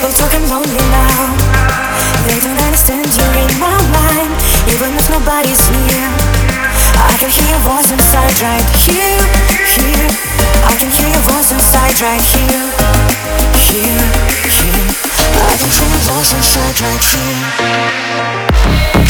People talking lonely now. They don't understand you're in my mind Even if nobody's near. I can hear your voice inside right here, here. I can hear your voice inside right here, here, here. I can hear your voice inside right here.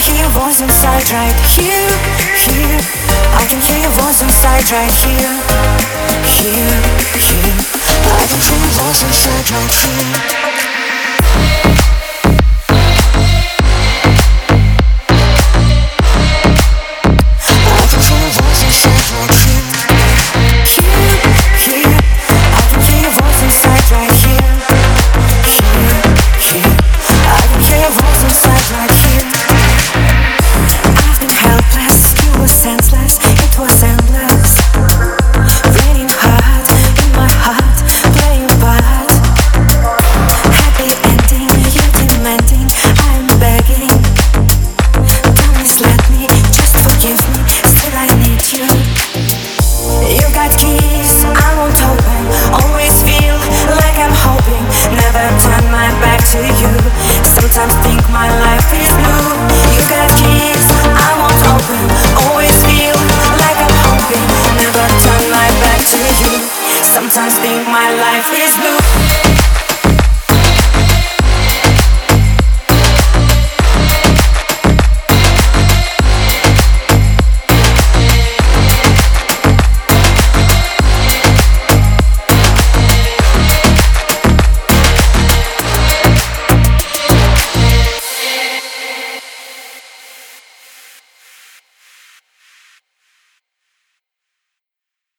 hear your voice inside right here, here. I can hear your voice inside right here. life is blue.